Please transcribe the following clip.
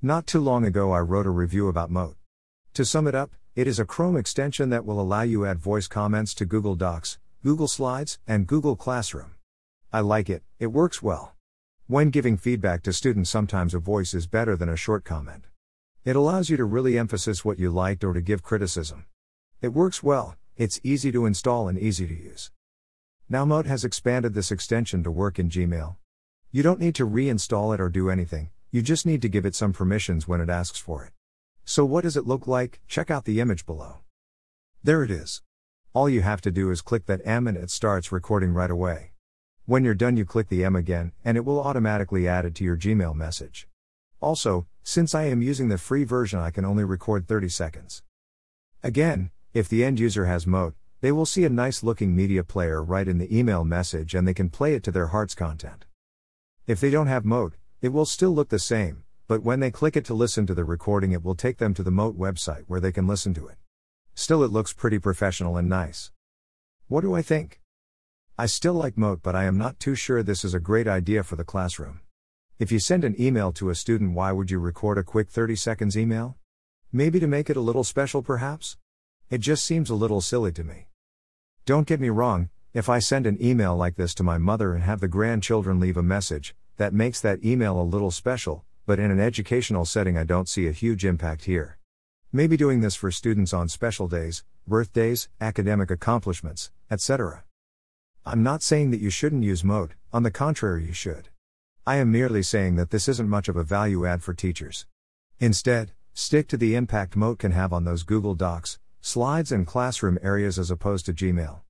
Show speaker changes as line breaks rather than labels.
Not too long ago, I wrote a review about Mote. To sum it up, it is a Chrome extension that will allow you add voice comments to Google Docs, Google Slides, and Google Classroom. I like it, it works well. When giving feedback to students, sometimes a voice is better than a short comment. It allows you to really emphasize what you liked or to give criticism. It works well, it's easy to install and easy to use. Now Mote has expanded this extension to work in Gmail. You don't need to reinstall it or do anything, you just need to give it some permissions when it asks for it. So what does it look like? Check out the image below. There it is. All you have to do is click that M and it starts recording right away. When you're done, you click the M again, and it will automatically add it to your Gmail message. Also, since I am using the free version, I can only record 30 seconds. Again, if the end user has Mote, they will see a nice looking media player right in the email message and they can play it to their heart's content. If they don't have Mote, it will still look the same, but when they click it to listen to the recording, it will take them to the Mote website where they can listen to it. Still, it looks pretty professional and nice. What do I think? I still like Mote, but I am not too sure this is a great idea for the classroom. If you send an email to a student, why would you record a quick 30 seconds email? Maybe to make it a little special, perhaps? It just seems a little silly to me. Don't get me wrong, if I send an email like this to my mother and have the grandchildren leave a message, that makes that email a little special, but in an educational setting, I don't see a huge impact here. Maybe doing this for students on special days, birthdays, academic accomplishments, etc. I'm not saying that you shouldn't use Mote, on the contrary, you should. I am merely saying that this isn't much of a value add for teachers. Instead, stick to the impact Mote can have on those Google Docs, slides, and classroom areas as opposed to Gmail.